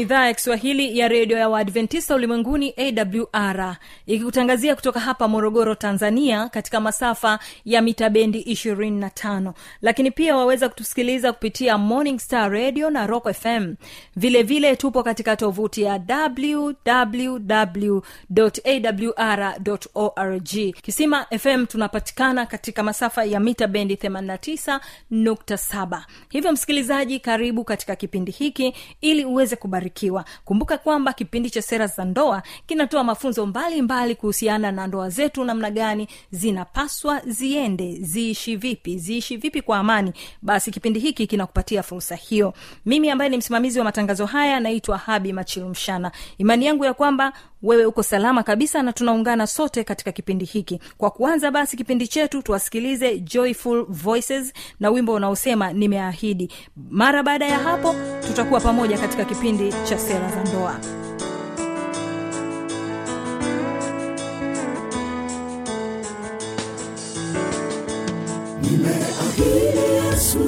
idhaa ya kiswahili ya redio ya waadventista ulimwenguni awr ikikutangazia kutoka hapa morogoro tanzania katika masafa ya mita bendi 25 lakini pia waweza kutusikiliza kupitia morning star radio na rock fm vilevile vile tupo katika tovuti ya www awr org. Kisima fm tunapatikana katika masafa ya mita bendi 89.7 hivyo msikilizaji karibu katika kipindi hiki ili uweze kubarikiwa kumbuka kwamba kipindi cha sera za ndoa kinatoa mafunzo mbalimbali kuhusiana na ndoa zetu namna gani zinapaswa ziende ziishi vipi ziishi vipi kwa amani. Basi kipindi hiki kinakupatia fursa hiyo. Mimi ambaye ni msimamizi wa matangazo haya naitwa habi machilumshana imani yangu ya kwamba wewe uko salama kabisa na tunaungana sote katika kipindi hiki. Kwa kuanza basi kipindi chetu tuwasikilize joyful voices na wimbo unaosema nimeahidi. Mara baada ya hapo tutakuwa pamoja katika kipindi cha sera za ndoa. Nimeahidi yesu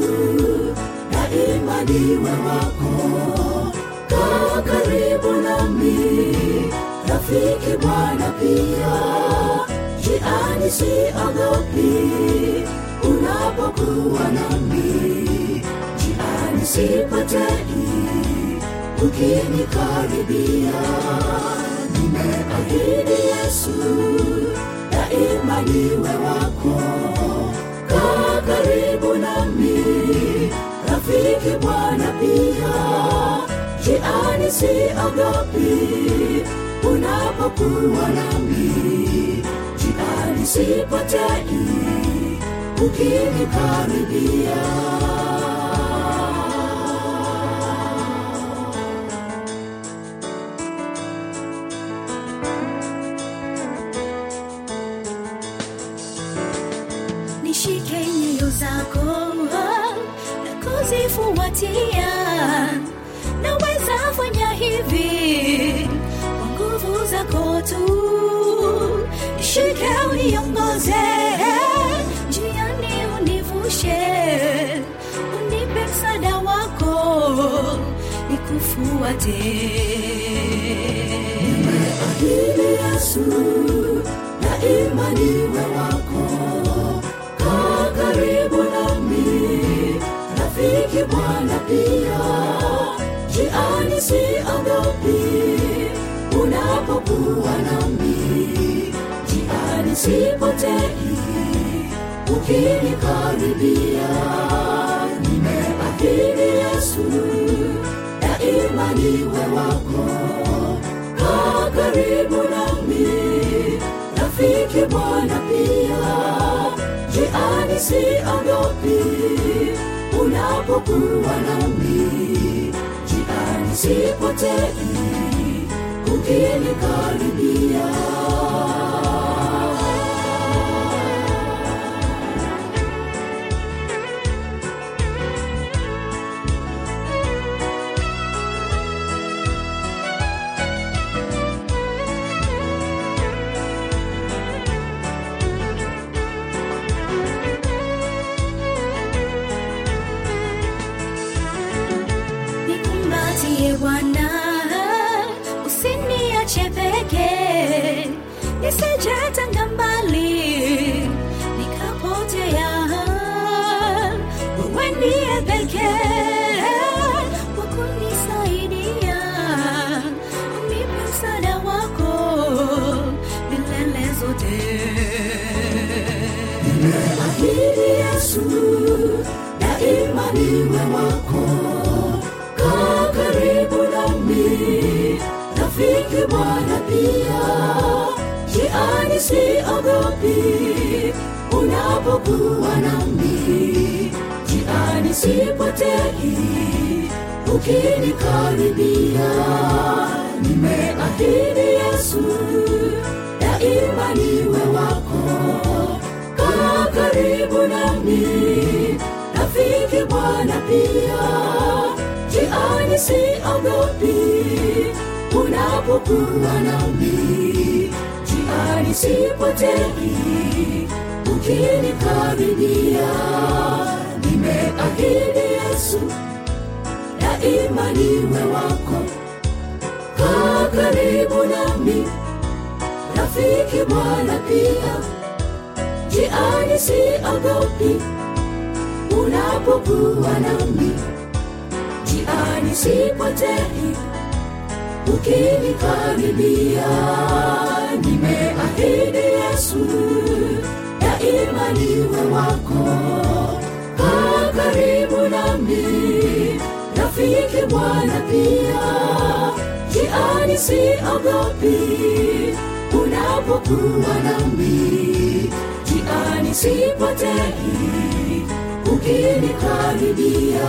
daima niwe wako. Kaa karibu nami rafiki bwana pia. Jiani siogopi unapokuwa nami jiani sipotei. Ukinikaribia nimeahidi yesu daima niwe wako. Kaa karibu nami rafiki bwana pia. Jiani siogopi unapokuwa nami jiani sipotei ukinikaribia nikufuate Nimeahidi Yesu daima niwe wako, kaa karibu nami, rafiki Bwana pia, jiani siogopi, unapokuwa nami, jiani sipotei, ukinikaribia, nimeahidi Yesu daima niwe wako kaa karibu nami. Rafiki bwana pia jiani siogopi. Unapokuwa nami jiani sipotei. Ukinikaribia siogopi unapokuwa nami jiani sipotei ukinikaribia. Nimeahidi yesu daima niwe wako. Kaa karibu nami rafiki bwana pia. Jiani siogopi unapokuwa nami jiani sipotei ukinikaribia nimeahidi yesu daima niwe wako. Kaa karibu nami rafiki mwana pia. Jiani siogopi unapokuwa nami. Jiani sipotei ukinikaribia nimeahidi yesu daima niwe wako. Kaa karibu nami rafiki bwana pia. Jiani siogopi unapokuwa nami. Jiani sipotei ukinikaribia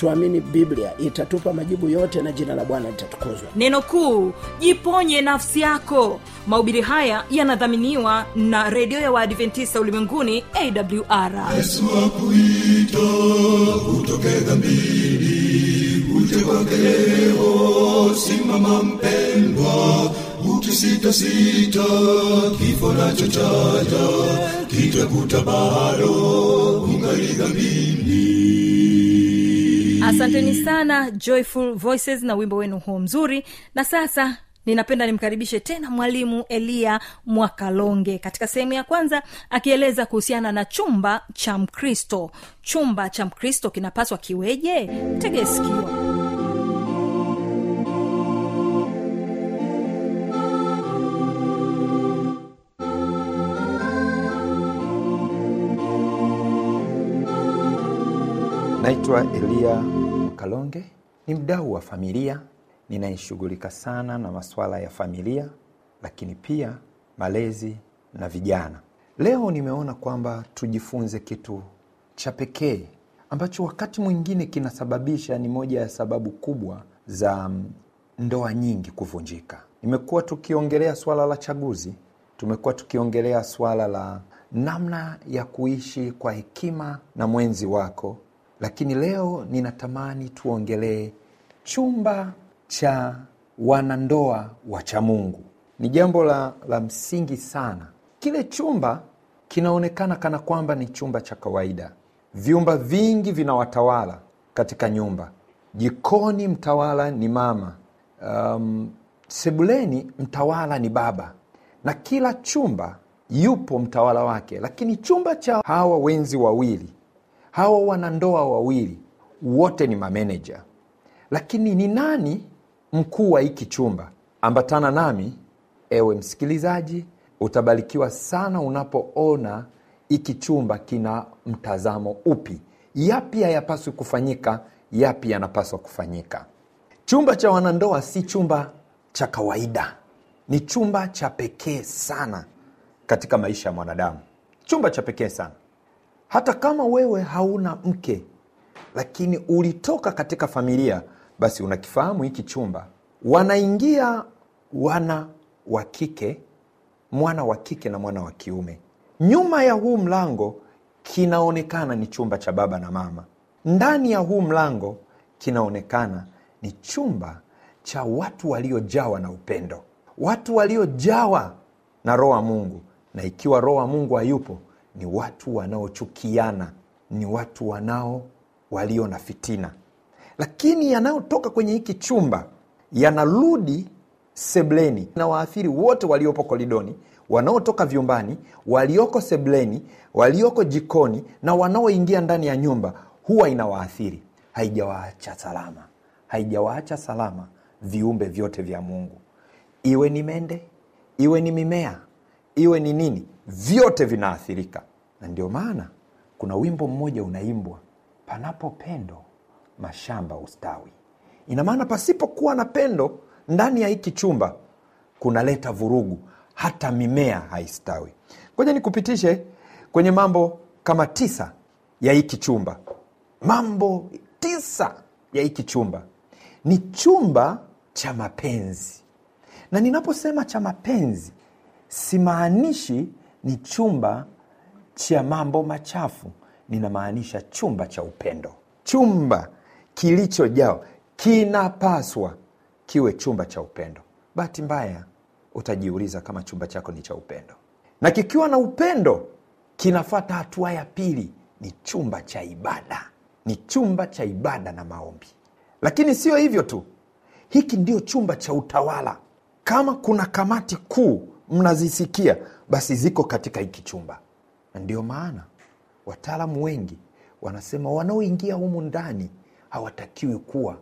tuamini biblia itatupa majibu yote na jina la bwana litatukuzwa. Neno kuu jiponye nafsi yako. Maubiri haya yanadhaminiwa na redio ya waadventista ulimwenguni awr yesu akuita utoke dhambini uje kwake leo simama mpendwa ukisitasita kifo nacho chaja kitakuta bado ungali dhambini asanteni sana joyful voices na wimbo wenu huo mzuri. Na sasa ninapenda nimkaribishe tena mwalimu eliya mwakalonge katika sehemu ya kwanza akieleza kuhusiana na chumba cha mkristo. Chumba cha mkristo kinapaswa kiweje? Tege naitwa eliya mkalonge ni mdau wa familia ninayeshughulika sana na masuala ya familia lakini pia malezi na vijana. Leo nimeona kwamba tujifunze kitu cha pekee ambacho wakati mwingine kinasababisha ni moja ya sababu kubwa za mm, ndoa nyingi kuvunjika. Nimekuwa tukiongelea swala la chaguzi tumekuwa tukiongelea swala la namna ya kuishi kwa hekima na mwenzi wako lakini leo ninatamani tuongelee chumba cha wanandoa wa cha mungu. Ni jambo la, la msingi sana. Kile chumba kinaonekana kana kwamba ni chumba cha kawaida. Vyumba vingi vinawatawala katika nyumba. Jikoni mtawala ni mama. Um, sebuleni mtawala ni baba. Na kila chumba yupo mtawala wake. Lakini chumba cha hawa wenzi wawili hawa wanandoa wawili wote ni mameneja. Lakini ni nani mkuu wa hiki chumba? Ambatana nami ewe msikilizaji utabarikiwa sana unapoona hiki chumba kina mtazamo upi. Yapi hayapaswi kufanyika yapi yanapaswa kufanyika. Chumba cha wanandoa si chumba cha kawaida. Ni chumba cha pekee sana katika maisha ya mwanadamu. Chumba cha pekee sana hata kama wewe hauna mke lakini ulitoka katika familia basi unakifahamu hiki chumba. Wanaingia wana wa kike mwana wa kike na mwana wa kiume. Nyuma ya huu mlango kinaonekana ni chumba cha baba na mama. Ndani ya huu mlango kinaonekana ni chumba cha watu waliojawa na upendo. Watu waliojawa na roho wa mungu. Na ikiwa roho wa mungu hayupo ni watu wanaochukiana ni watu wanao walio na fitina. Lakini yanayotoka kwenye hiki chumba yanarudi sebleni. Na waathiri wote waliopo koridoni wanaotoka vyumbani walioko sebleni walioko jikoni na wanaoingia ndani ya nyumba huwa inawaathiri. Haijawaacha salama. Haijawaacha salama viumbe vyote vya mungu. Iwe ni mende iwe ni mimea iwe ni nini vyote vinaathirika. Na ndio maana kuna wimbo mmoja unaimbwa panapo pendo mashamba ustawi ina maana pasipokuwa na pendo ndani ya hiki chumba kunaleta vurugu hata mimea haistawi. Ngoja nikupitishe kwenye mambo kama tisa ya hiki chumba. Mambo tisa ya hiki chumba. Ni chumba cha mapenzi. Na ninaposema cha mapenzi simaanishi ni chumba cha mambo machafu. Ninamaanisha chumba cha upendo. Chumba kilichojaa kinapaswa kiwe chumba cha upendo. Bahati mbaya utajiuliza kama chumba chako ni cha upendo. Na kikiwa na upendo kinafata hatua ya pili. Ni chumba cha ibada. Ni chumba cha ibada na maombi. Lakini sio hivyo tu. Hiki ndio chumba cha utawala. Kama kuna kamati kuu mnazisikia basi ziko katika hiki chumba. Ndio maana wataalamu wengi wanasema wanaoingia humu ndani hawatakiwi kuwa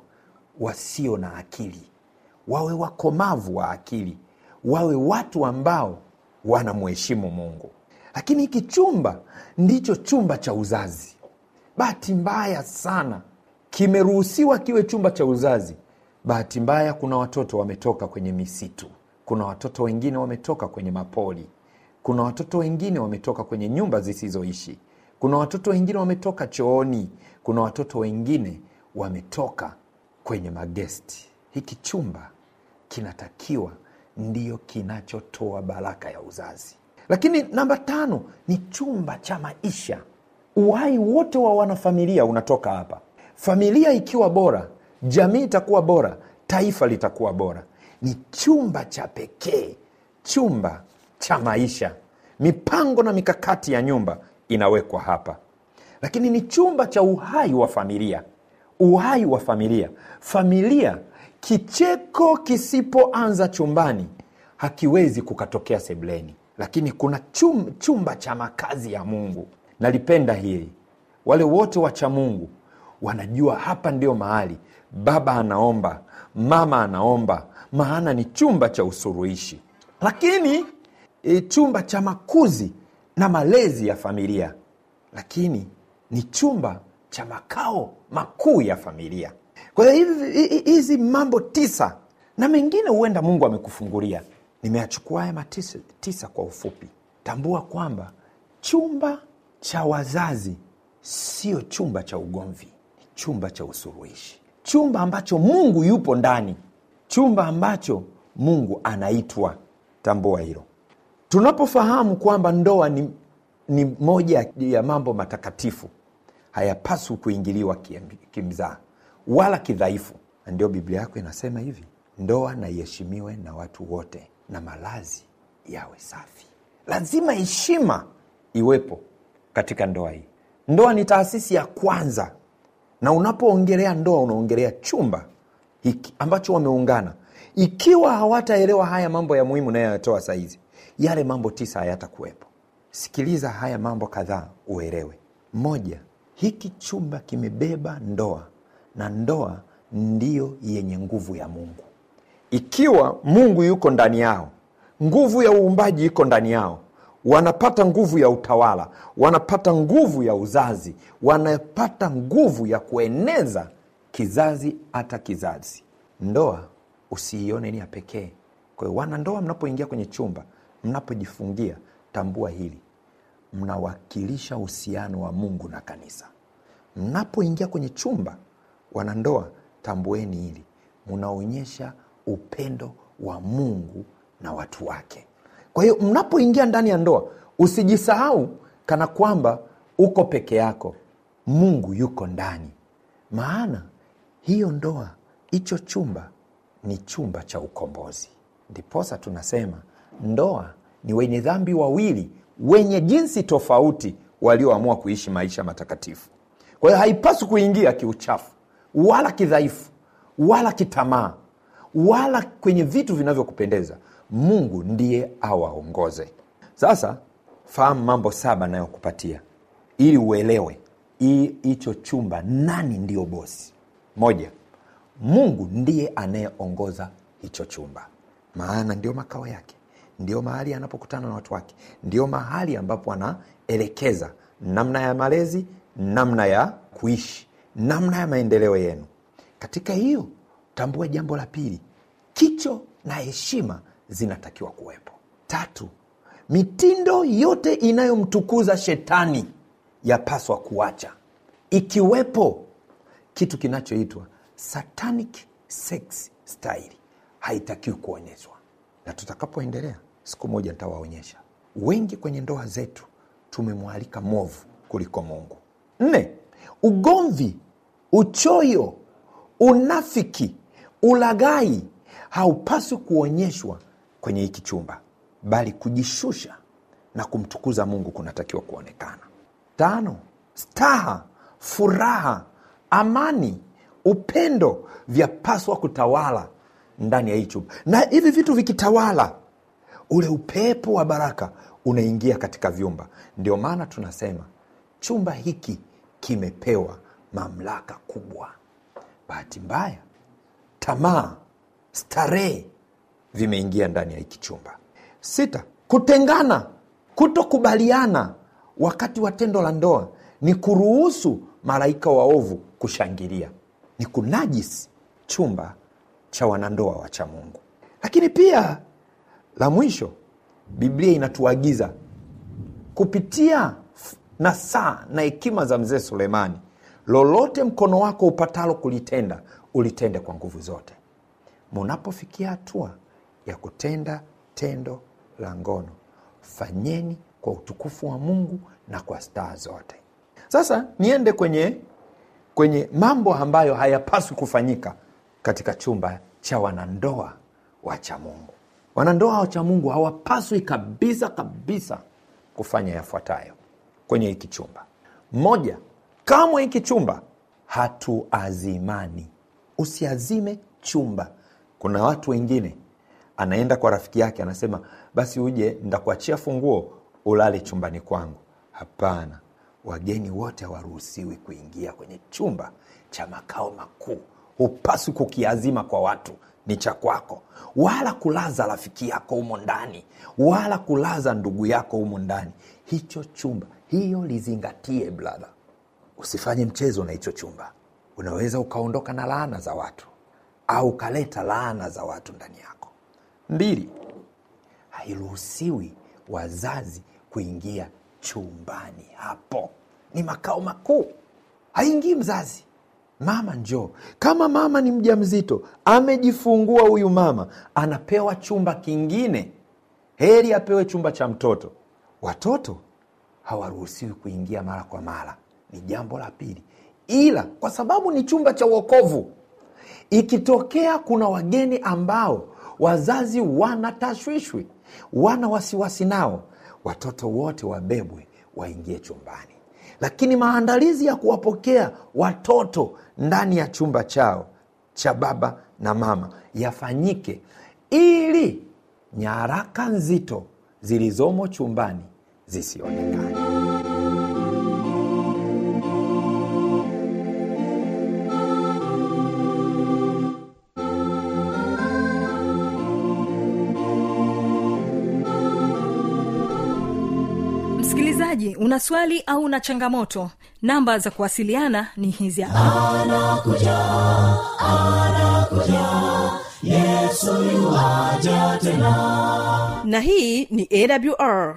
wasio na akili. Wawe wakomavu wa akili. Wawe watu ambao wanamheshimu mungu. Lakini hiki chumba ndicho chumba cha uzazi. Bahati mbaya sana kimeruhusiwa kiwe chumba cha uzazi. Bahati mbaya kuna watoto wametoka kwenye misitu kuna watoto wengine wametoka kwenye mapoli. Kuna watoto wengine wametoka kwenye nyumba zisizoishi. Kuna watoto wengine wametoka chooni. Kuna watoto wengine wametoka kwenye magesti. Hiki chumba kinatakiwa ndiyo kinachotoa baraka ya uzazi. Lakini namba tano ni chumba cha maisha. Uhai wote wa wanafamilia unatoka hapa. Familia ikiwa bora jamii itakuwa bora taifa litakuwa bora ni chumba cha pekee chumba cha maisha. Mipango na mikakati ya nyumba inawekwa hapa. Lakini ni chumba cha uhai wa familia. Uhai wa familia. Familia kicheko kisipoanza chumbani hakiwezi kukatokea sebleni lakini kuna chum, chumba cha makazi ya mungu. Nalipenda hili. Wale wote wacha mungu wanajua hapa ndio mahali baba anaomba mama anaomba maana ni chumba cha usuruhishi lakini e, chumba cha makuzi na malezi ya familia. Lakini ni chumba cha makao makuu ya familia. Kwa hiyo hizi mambo tisa na mengine huenda mungu amekufungulia. Nimeachukua haya matisa tisa kwa ufupi. Tambua kwamba chumba cha wazazi sio chumba cha ugomvi ni chumba cha usuruhishi chumba ambacho mungu yupo ndani. Chumba ambacho mungu anaitwa. Tambua hilo. Tunapofahamu kwamba ndoa ni, ni moja ya mambo matakatifu hayapaswi kuingiliwa kimzaa wala kidhaifu. Ndio biblia yako inasema hivi ndoa na iheshimiwe na watu wote na malazi yawe safi. Lazima heshima iwepo katika ndoa hii. Ndoa ni taasisi ya kwanza na unapoongelea ndoa unaongelea chumba hiki ambacho wameungana. Ikiwa hawataelewa haya mambo ya muhimu nayoyatoa sahizi yale mambo tisa hayatakuwepo. Sikiliza haya mambo kadhaa uelewe. Moja hiki chumba kimebeba ndoa na ndoa ndiyo yenye nguvu ya mungu. Ikiwa mungu yuko ndani yao nguvu ya uumbaji iko ndani yao wanapata nguvu ya utawala wanapata nguvu ya uzazi wanapata nguvu ya kueneza kizazi hata kizazi. Ndoa usiione ni ya pekee. Kwa hiyo wanandoa mnapoingia kwenye chumba mnapojifungia tambua hili. Mnawakilisha uhusiano wa mungu na kanisa. Mnapoingia kwenye chumba wanandoa tambueni hili. Mnaonyesha upendo wa mungu na watu wake kwa hiyo mnapoingia ndani ya ndoa usijisahau kana kwamba uko peke yako. Mungu yuko ndani. Maana hiyo ndoa hicho chumba ni chumba cha ukombozi. Ndiposa tunasema ndoa ni wenye dhambi wawili wenye jinsi tofauti walioamua kuishi maisha matakatifu. Kwa hiyo haipaswi kuingia kiuchafu wala kidhaifu wala kitamaa wala kwenye vitu vinavyokupendeza mungu ndiye awaongoze. Sasa fahamu mambo saba nayokupatia ili uelewe hicho chumba nani ndiyo bosi. Moja mungu ndiye anayeongoza hicho chumba. Maana ndio makao yake ndio mahali anapokutana na watu wake ndio mahali ambapo anaelekeza namna ya malezi namna ya kuishi namna ya maendeleo yenu. Katika hiyo tambue jambo la pili kicho na heshima zinatakiwa kuwepo. Tatu mitindo yote inayomtukuza shetani yapaswa kuacha. Ikiwepo kitu kinachoitwa satanic sex style haitakiwi kuonyeshwa. Na tutakapoendelea siku moja nitawaonyesha. Wengi kwenye ndoa zetu tumemwalika movu kuliko mungu. Nne ugomvi uchoyo unafiki ulaghai haupaswi kuonyeshwa kwenye hiki chumba bali kujishusha na kumtukuza mungu kunatakiwa kuonekana. Tano staha furaha amani upendo vyapaswa kutawala ndani ya hii chumba. Na hivi vitu vikitawala ule upepo wa baraka unaingia katika vyumba. Ndio maana tunasema chumba hiki kimepewa mamlaka kubwa. Bahati mbaya tamaa starehe vimeingia ndani ya hiki chumba. Sita kutengana kutokubaliana wakati wa tendo la ndoa ni kuruhusu malaika waovu kushangilia. Ni kunajisi chumba cha wanandoa wa cha mungu. Lakini pia la mwisho biblia inatuagiza kupitia nasaa na hekima za mzee sulemani lolote mkono wako upatalo kulitenda ulitende kwa nguvu zote. Munapofikia hatua ya kutenda tendo la ngono. Fanyeni kwa utukufu wa mungu na kwa staa zote. Sasa niende kwenye kwenye mambo ambayo hayapaswi kufanyika katika chumba cha wanandoa wacha mungu. Wanandoa wacha mungu hawapaswi kabisa kabisa kufanya yafuatayo kwenye hiki chumba. Moja kamwe hiki chumba hatuazimani. Usiazime chumba. Kuna watu wengine anaenda kwa rafiki yake anasema basi uje ntakuachia funguo ulale chumbani kwangu. Hapana. Wageni wote hawaruhusiwi kuingia kwenye chumba cha makao makuu. Hupaswi kukiazima kwa watu ni cha kwako. Wala kulaza rafiki yako humo ndani wala kulaza ndugu yako humo ndani. Hicho chumba hiyo lizingatie bradha usifanye mchezo na hicho chumba. Unaweza ukaondoka na laana za watu au ukaleta laana za watu ndani yako mbili. Hairuhusiwi wazazi kuingia chumbani hapo. Ni makao makuu. Haingii mzazi. Mama njoo. Kama mama ni mja mzito amejifungua huyu mama anapewa chumba kingine. Heri apewe chumba cha mtoto. Watoto hawaruhusiwi kuingia mara kwa mara. Ni jambo la pili. Ila kwa sababu ni chumba cha uokovu ikitokea kuna wageni ambao wazazi wana tashwishwi wana wasiwasi nao. Watoto wote wabebwe waingie chumbani. Lakini maandalizi ya kuwapokea watoto ndani ya chumba chao cha baba na mama yafanyike ili nyaraka nzito zilizomo chumbani zisionekane una swali au una changamoto? Namba za kuwasiliana ni hizi yuaja tena. Na hii ni awr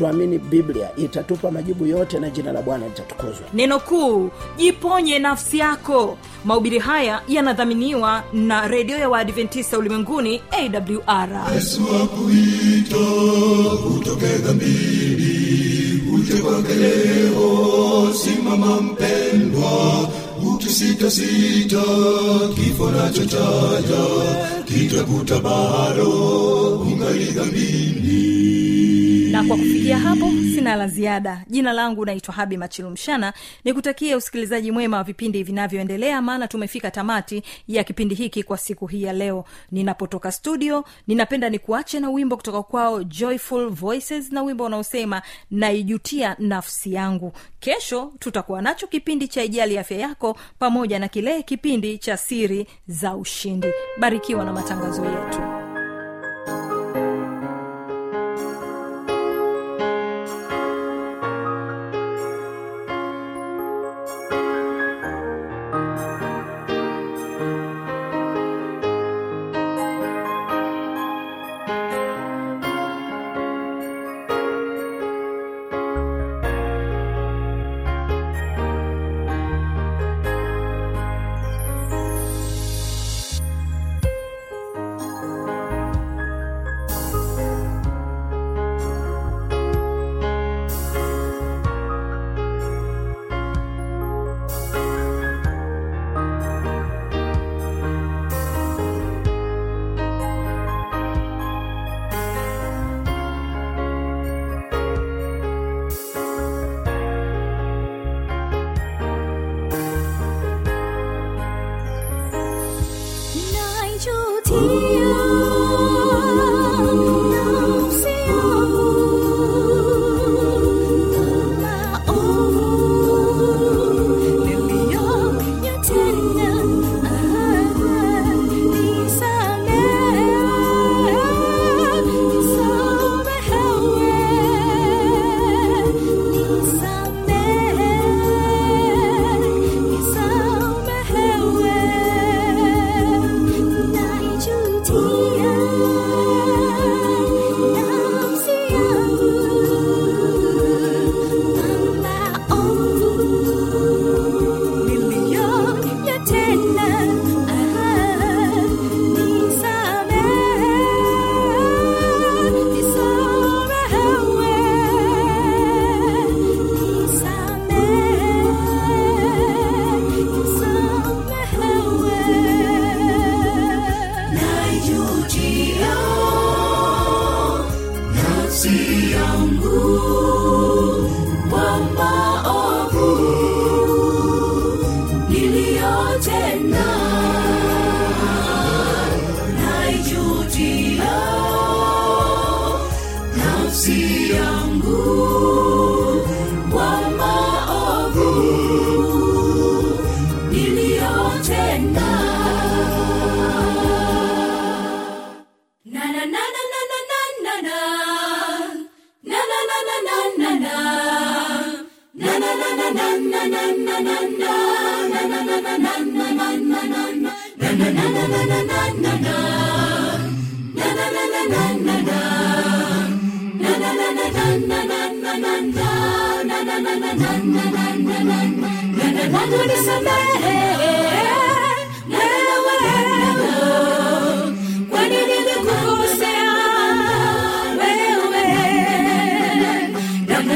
tuamini biblia itatupa majibu yote na jina la bwana litatukuzwa. Neno kuu jiponye nafsi yako. Maubiri haya yanadhaminiwa na redio ya waadventista ulimwenguni awr yesu akuita utoke dhambini uje kwake leo simama mpendwa ukisitasita kifo nacho chaja kitakuta bado ungali dhambini na kwa kufikia hapo sina la ziada. Jina langu naitwa habi machilumshana. Nikutakie usikilizaji mwema wa vipindi vinavyoendelea maana tumefika tamati ya kipindi hiki kwa siku hii ya leo. Ninapotoka studio ninapenda nikuache na wimbo kutoka kwao joyful voices na wimbo unaosema naijutia nafsi yangu. Kesho tutakuwa nacho kipindi cha ijali afya yako pamoja na kile kipindi cha siri za ushindi. Barikiwa na matangazo yetu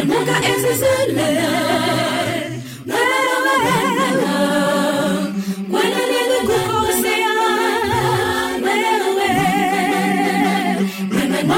Nunca es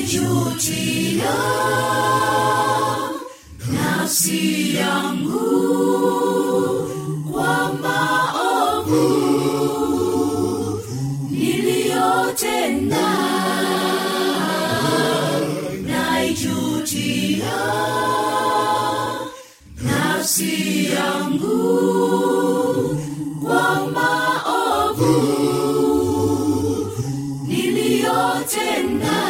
Najutia nafsi yangu Tonight.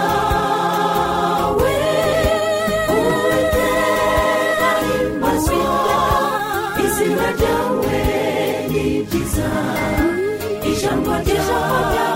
天上花。